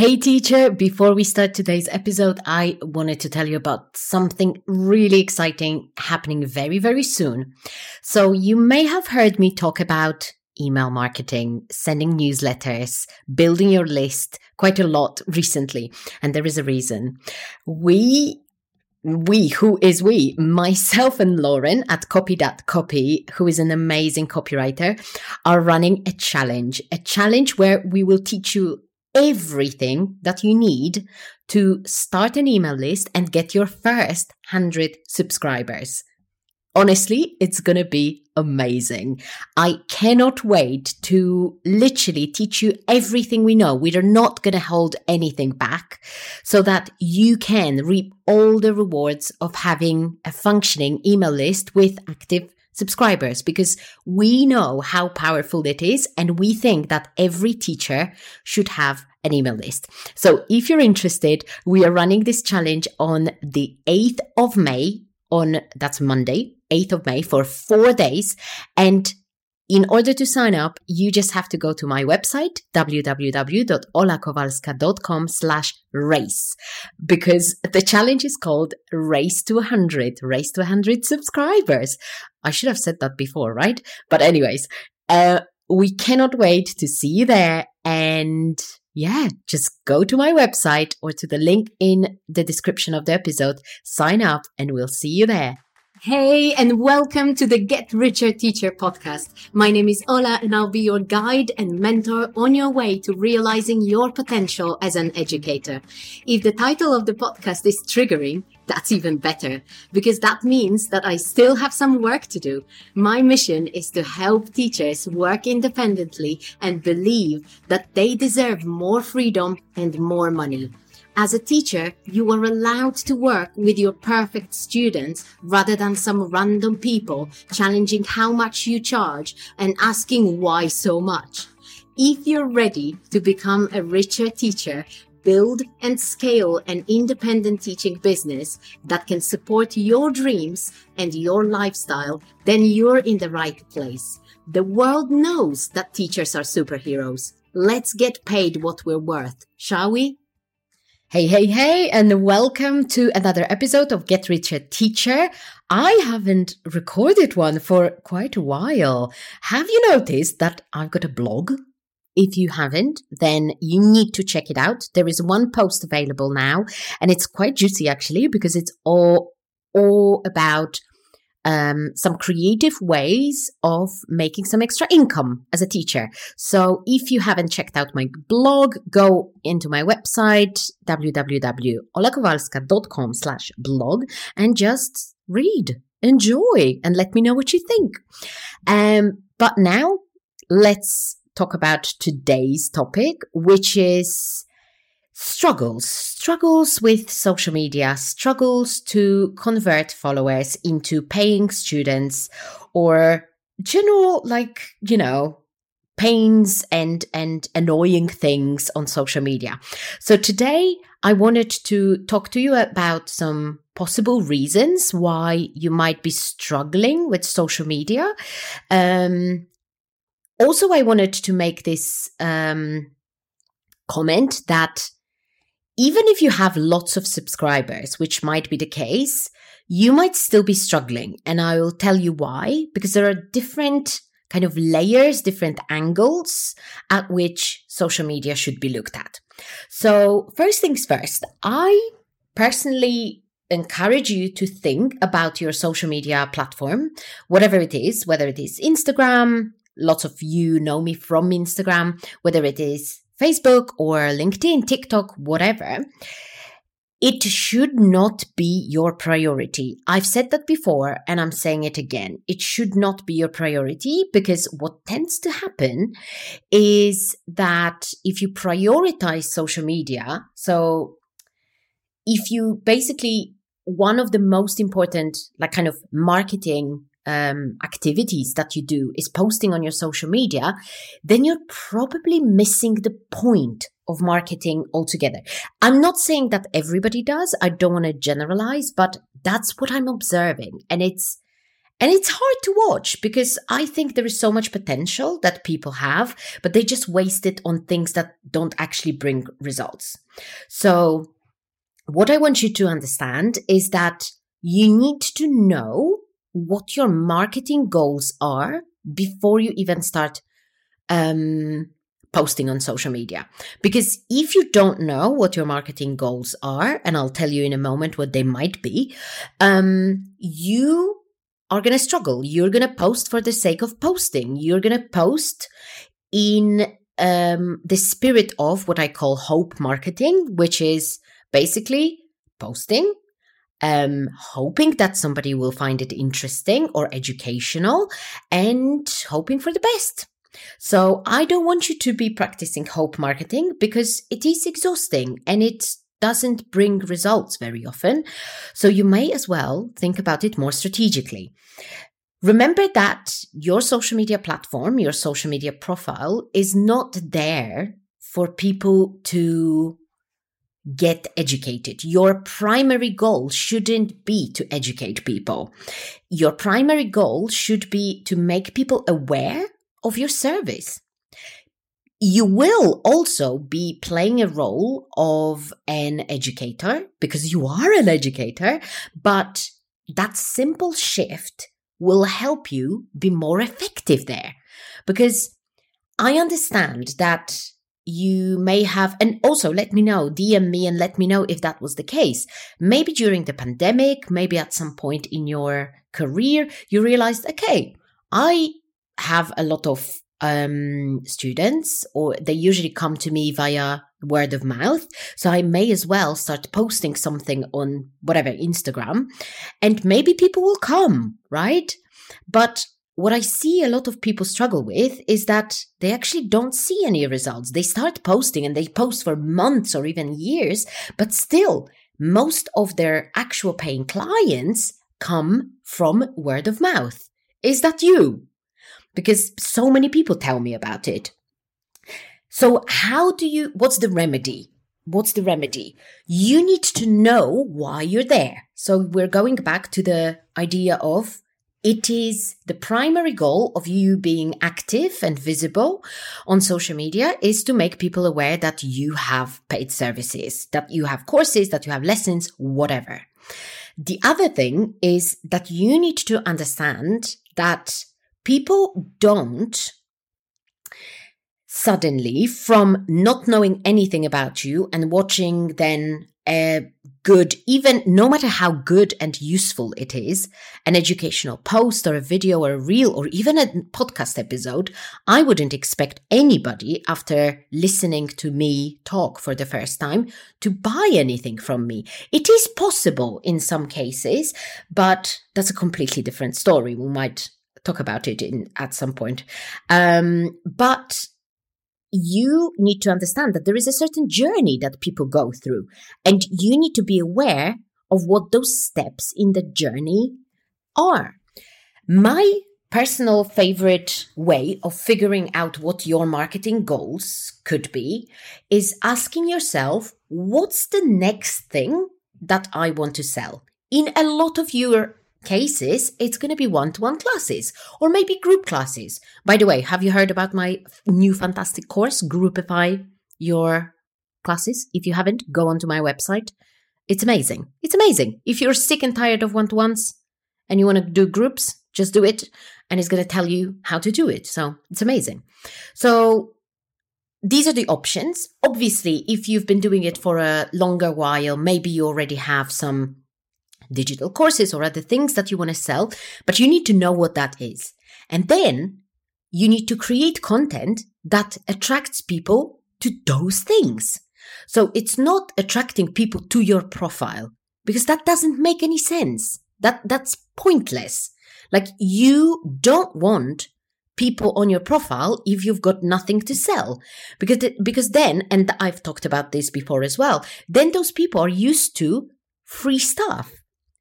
Hey teacher, before we start today's episode, I wanted to tell you about something really exciting happening very, very soon. So you may have heard me talk about email marketing, sending newsletters, building your list quite a lot recently. And there is a reason. We we, who is we? Myself and Lauren at Copy That Copy, who is an amazing copywriter, are running a challenge, a challenge where we will teach you everything that you need to start an email list and get your first 100 subscribers. Honestly, it's going to be amazing. I cannot wait to literally teach you everything we know. We are not going to hold anything back so that you can reap all the rewards of having a functioning email list with active subscribers because we know how powerful it is. And we think that every teacher should have an email list. So if you're interested, we are running this challenge on the 8th of May on that's Monday, 8th of May for four days. And in order to sign up, you just have to go to my website, www.olakowalska.com slash race, because the challenge is called Race to 100, Race to 100 subscribers. I should have said that before, right? But anyways, uh, we cannot wait to see you there. And yeah, just go to my website or to the link in the description of the episode, sign up, and we'll see you there. Hey, and welcome to the Get Richer Teacher podcast. My name is Ola, and I'll be your guide and mentor on your way to realizing your potential as an educator. If the title of the podcast is triggering, that's even better because that means that I still have some work to do. My mission is to help teachers work independently and believe that they deserve more freedom and more money. As a teacher, you are allowed to work with your perfect students rather than some random people challenging how much you charge and asking why so much. If you're ready to become a richer teacher, build and scale an independent teaching business that can support your dreams and your lifestyle, then you're in the right place. The world knows that teachers are superheroes. Let's get paid what we're worth, shall we? Hey, hey, hey, and welcome to another episode of Get Richer Teacher. I haven't recorded one for quite a while. Have you noticed that I've got a blog? If you haven't, then you need to check it out. There is one post available now, and it's quite juicy actually because it's all all about um, some creative ways of making some extra income as a teacher. So if you haven't checked out my blog, go into my website, www.olakowalska.com slash blog and just read, enjoy, and let me know what you think. Um, but now let's talk about today's topic, which is struggles, struggles with social media, struggles to convert followers into paying students or general, like, you know, pains and, and annoying things on social media. So today I wanted to talk to you about some possible reasons why you might be struggling with social media. Um, also, I wanted to make this um, comment that even if you have lots of subscribers, which might be the case, you might still be struggling. And I will tell you why, because there are different kind of layers, different angles at which social media should be looked at. So, first things first, I personally encourage you to think about your social media platform, whatever it is, whether it is Instagram, lots of you know me from Instagram, whether it is Facebook or LinkedIn, TikTok, whatever, it should not be your priority. I've said that before and I'm saying it again. It should not be your priority because what tends to happen is that if you prioritize social media, so if you basically, one of the most important, like kind of marketing um, activities that you do is posting on your social media, then you're probably missing the point of marketing altogether. I'm not saying that everybody does. I don't want to generalize, but that's what I'm observing. And it's, And it's hard to watch because I think there is so much potential that people have, but they just waste it on things that don't actually bring results. So what I want you to understand is that you need to know what your marketing goals are before you even start um, posting on social media. Because if you don't know what your marketing goals are, and I'll tell you in a moment what they might be, um, you are going to struggle. You're going to post for the sake of posting. You're going to post in um, the spirit of what I call hope marketing, which is basically posting, um, hoping that somebody will find it interesting or educational, and hoping for the best. So I don't want you to be practicing hope marketing because it is exhausting and it doesn't bring results very often. So you may as well think about it more strategically. Remember that your social media platform, your social media profile is not there for people to get educated. Your primary goal shouldn't be to educate people. Your primary goal should be to make people aware of your service. You will also be playing a role of an educator because you are an educator, but that simple shift will help you be more effective there. Because I understand that you may have, and also let me know, DM me and let me know if that was the case. Maybe during the pandemic, maybe at some point in your career, you realized, okay, I have a lot of um, students, or they usually come to me via word of mouth. So I may as well start posting something on whatever Instagram, and maybe people will come, right? But what I see a lot of people struggle with is that they actually don't see any results. They start posting and they post for months or even years, but still, most of their actual paying clients come from word of mouth. Is that you? because so many people tell me about it. So how do you, what's the remedy? What's the remedy? You need to know why you're there. So we're going back to the idea of it is the primary goal of you being active and visible on social media is to make people aware that you have paid services, that you have courses, that you have lessons, whatever. The other thing is that you need to understand that people don't suddenly from not knowing anything about you and watching then a good, even no matter how good and useful it is, an educational post or a video or a reel or even a podcast episode, I wouldn't expect anybody after listening to me talk for the first time to buy anything from me. It is possible in some cases, but that's a completely different story. We might talk about it in at some point. Um, but you need to understand that there is a certain journey that people go through, and you need to be aware of what those steps in the journey are. My personal favorite way of figuring out what your marketing goals could be is asking yourself, what's the next thing that I want to sell? In a lot of your cases, it's going to be one to one classes or maybe group classes. By the way, have you heard about my new fantastic course, Groupify Your Classes? If you haven't, go onto my website. It's amazing. It's amazing. If you're sick and tired of one to ones and you want to do groups, just do it. And it's going to tell you how to do it. So it's amazing. So these are the options. Obviously, if you've been doing it for a longer while, maybe you already have some digital courses or other things that you want to sell, but you need to know what that is. And then you need to create content that attracts people to those things. So it's not attracting people to your profile because that doesn't make any sense. That, that's pointless. Like you don't want people on your profile if you've got nothing to sell because because then and I've talked about this before as well then those people are used to free stuff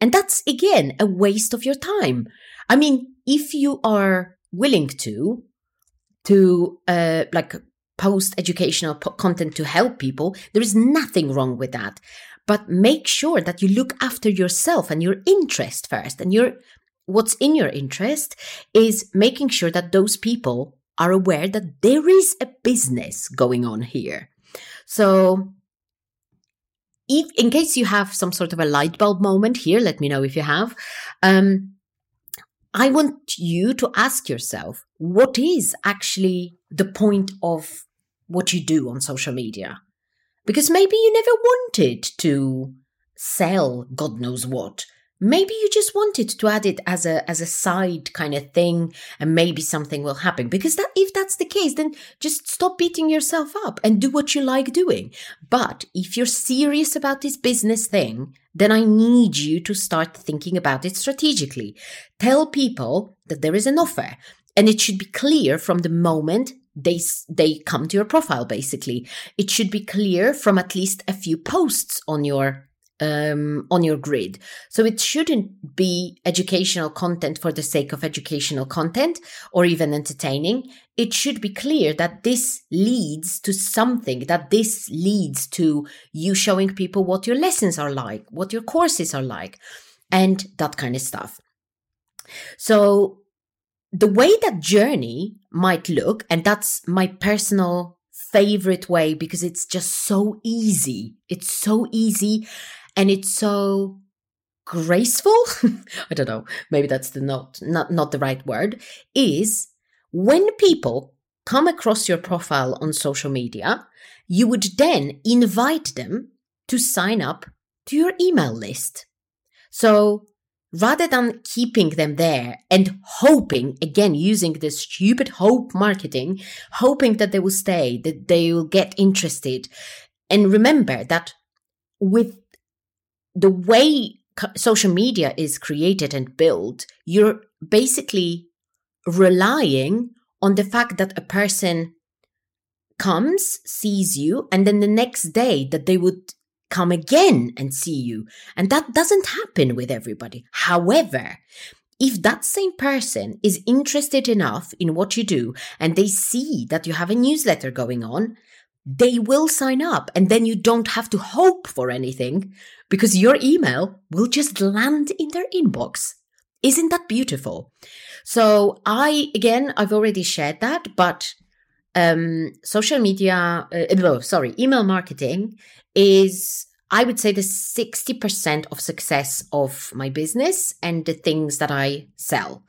and that's again a waste of your time. I mean, if you are willing to, to uh, like post educational po- content to help people, there is nothing wrong with that. But make sure that you look after yourself and your interest first and your what's in your interest is making sure that those people are aware that there is a business going on here. So, if, in case you have some sort of a light bulb moment here, let me know if you have. Um, I want you to ask yourself what is actually the point of what you do on social media? Because maybe you never wanted to sell God knows what maybe you just wanted to add it as a as a side kind of thing and maybe something will happen. Because that if that's the case then just stop beating yourself up and do what you like doing. But if you're serious about this business thing then i need you to start thinking about it strategically. Tell people that there is an offer and it should be clear from the moment they they come to your profile basically. It should be clear from at least a few posts on your um, on your grid. So it shouldn't be educational content for the sake of educational content or even entertaining. It should be clear that this leads to something, that this leads to you showing people what your lessons are like, what your courses are like, and that kind of stuff. So the way that journey might look, and that's my personal favorite way because it's just so easy. It's so easy and it's so graceful i don't know maybe that's the not not not the right word is when people come across your profile on social media you would then invite them to sign up to your email list. So rather than keeping them there and hoping again using this stupid hope marketing hoping that they will stay that they will get interested and remember that with the way social media is created and built, you're basically relying on the fact that a person comes, sees you, and then the next day that they would come again and see you. And that doesn't happen with everybody. However, if that same person is interested enough in what you do and they see that you have a newsletter going on, they will sign up and then you don't have to hope for anything because your email will just land in their inbox. Isn't that beautiful? So I, again, I've already shared that, but um, social media, uh, sorry, email marketing is, I would say, the 60% of success of my business and the things that I sell.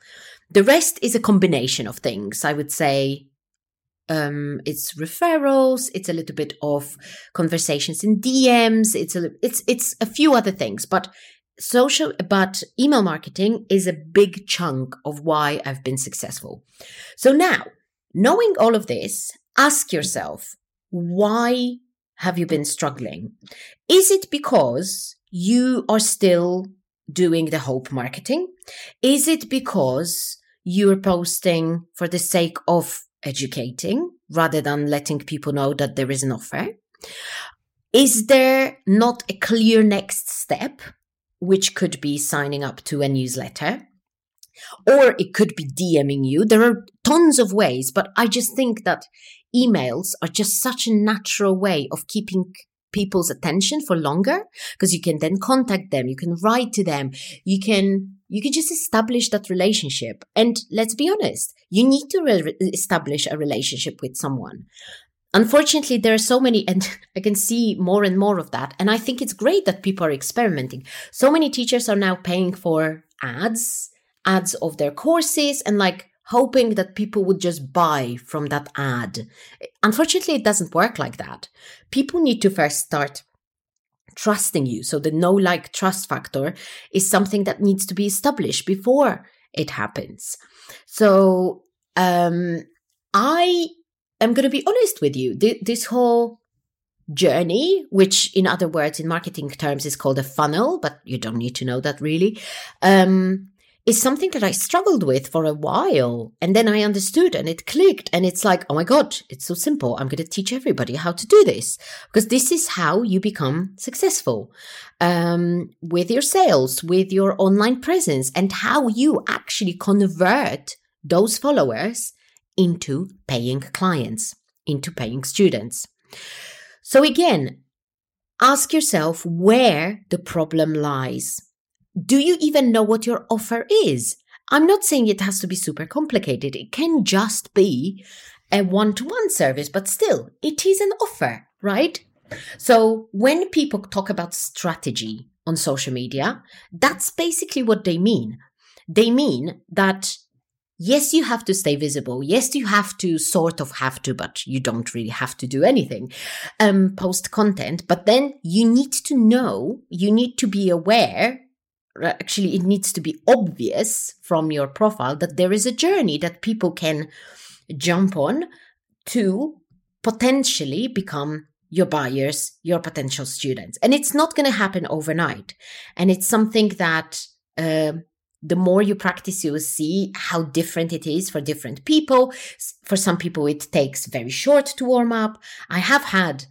The rest is a combination of things. I would say um, it's referrals, it's a little bit of conversations in DMs, it's a it's it's a few other things, but social but email marketing is a big chunk of why I've been successful. So now, knowing all of this, ask yourself, why have you been struggling? Is it because you are still doing the hope marketing? Is it because you're posting for the sake of educating rather than letting people know that there is an offer? Is there not a clear next step, which could be signing up to a newsletter? Or it could be DMing you. There are tons of ways, but I just think that emails are just such a natural way of keeping people's attention for longer because you can then contact them, you can write to them, you can you can just establish that relationship. And let's be honest, you need to re- establish a relationship with someone. Unfortunately, there are so many, and I can see more and more of that. And I think it's great that people are experimenting. So many teachers are now paying for ads, ads of their courses, and like hoping that people would just buy from that ad. Unfortunately, it doesn't work like that. People need to first start trusting you. So the know like trust factor is something that needs to be established before it happens. So um, I am going to be honest with you. Th- this whole journey, which in other words, in marketing terms, is called a funnel, but you don't need to know that really. Um, is something that I struggled with for a while. And then I understood and it clicked. And it's like, oh my God, it's so simple. I'm going to teach everybody how to do this because this is how you become successful um, with your sales, with your online presence, and how you actually convert those followers into paying clients, into paying students. So again, ask yourself where the problem lies do you even know what your offer is? I'm not saying it has to be super complicated. It can just be a one to one service, but still, it is an offer, right? So when people talk about strategy on social media, that's basically what they mean. They mean that yes, you have to stay visible. Yes, you have to sort of have to, but you don't really have to do anything. Um, post content, but then you need to know, you need to be aware. Actually, it needs to be obvious from your profile that there is a journey that people can jump on to potentially become your buyers, your potential students. And it's not going to happen overnight. And it's something that uh, the more you practice, you will see how different it is for different people. For some people, it takes very short to warm up. I have had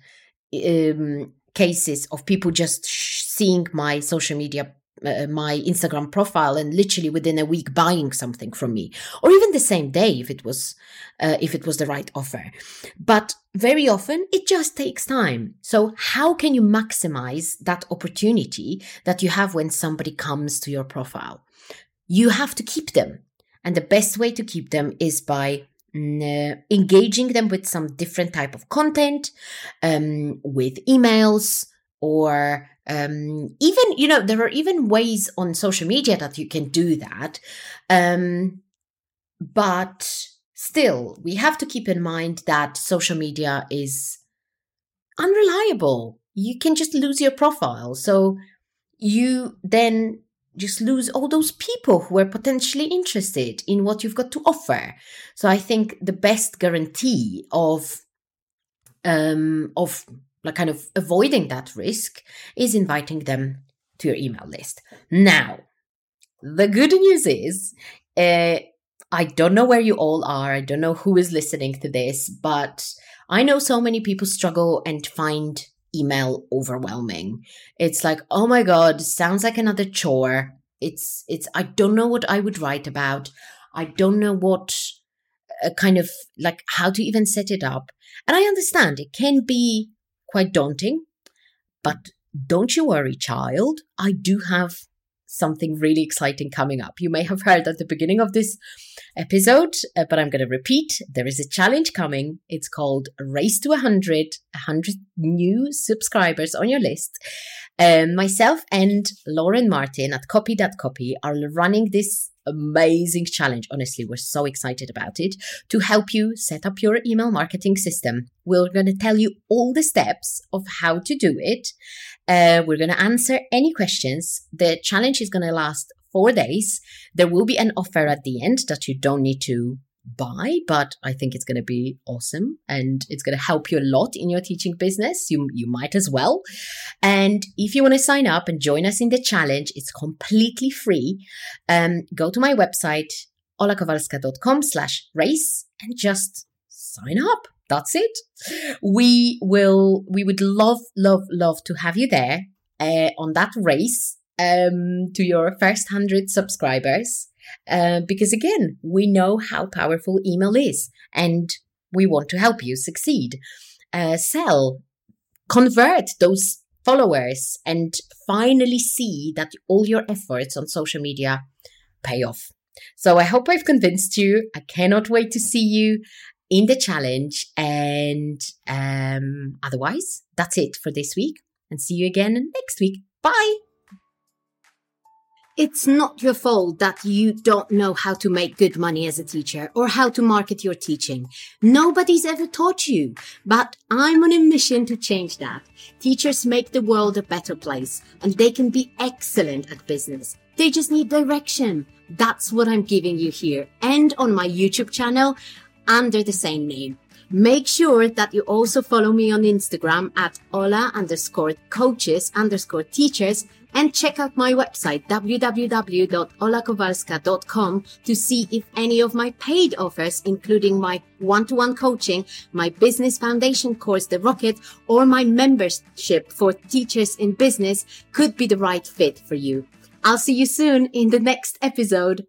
um, cases of people just sh- seeing my social media uh, my Instagram profile and literally within a week buying something from me, or even the same day if it was uh, if it was the right offer. But very often it just takes time. So how can you maximize that opportunity that you have when somebody comes to your profile? You have to keep them, and the best way to keep them is by uh, engaging them with some different type of content, um, with emails or um, even you know there are even ways on social media that you can do that um, but still we have to keep in mind that social media is unreliable. You can just lose your profile. So you then just lose all those people who are potentially interested in what you've got to offer. So i think the best guarantee of um of like kind of avoiding that risk is inviting them to your email list. Now, the good news is, uh, I don't know where you all are. I don't know who is listening to this, but I know so many people struggle and find email overwhelming. It's like, oh my God, sounds like another chore. It's, it's, I don't know what I would write about. I don't know what uh, kind of like how to even set it up. And I understand it can be quite daunting. But don't you worry, child. I do have something really exciting coming up. You may have heard at the beginning of this episode, uh, but I'm going to repeat. There is a challenge coming. It's called Race to 100, 100 new subscribers on your list. Um, myself and Lauren Martin at copy.copy are running this amazing challenge. Honestly, we're so excited about it to help you set up your email marketing system. We're going to tell you all the steps of how to do it. Uh, we're going to answer any questions. The challenge is going to last four days. There will be an offer at the end that you don't need to buy, but I think it's going to be awesome and it's going to help you a lot in your teaching business. You, you might as well. And if you want to sign up and join us in the challenge, it's completely free. Um, go to my website, olakowalska.com slash race and just sign up. That's it. We will, we would love, love, love to have you there uh, on that race um, to your first 100 subscribers. Uh, because again, we know how powerful email is and we want to help you succeed. Uh, sell, convert those followers and finally see that all your efforts on social media pay off. So I hope I've convinced you. I cannot wait to see you in the challenge. And um, otherwise, that's it for this week. And see you again next week. Bye. It's not your fault that you don't know how to make good money as a teacher or how to market your teaching. Nobody's ever taught you, but I'm on a mission to change that. Teachers make the world a better place and they can be excellent at business. They just need direction. That's what I'm giving you here and on my YouTube channel under the same name. Make sure that you also follow me on Instagram at Ola underscore coaches underscore teachers and check out my website www.olakowalska.com to see if any of my paid offers, including my one-to-one coaching, my business foundation course, The Rocket, or my membership for teachers in business could be the right fit for you. I'll see you soon in the next episode.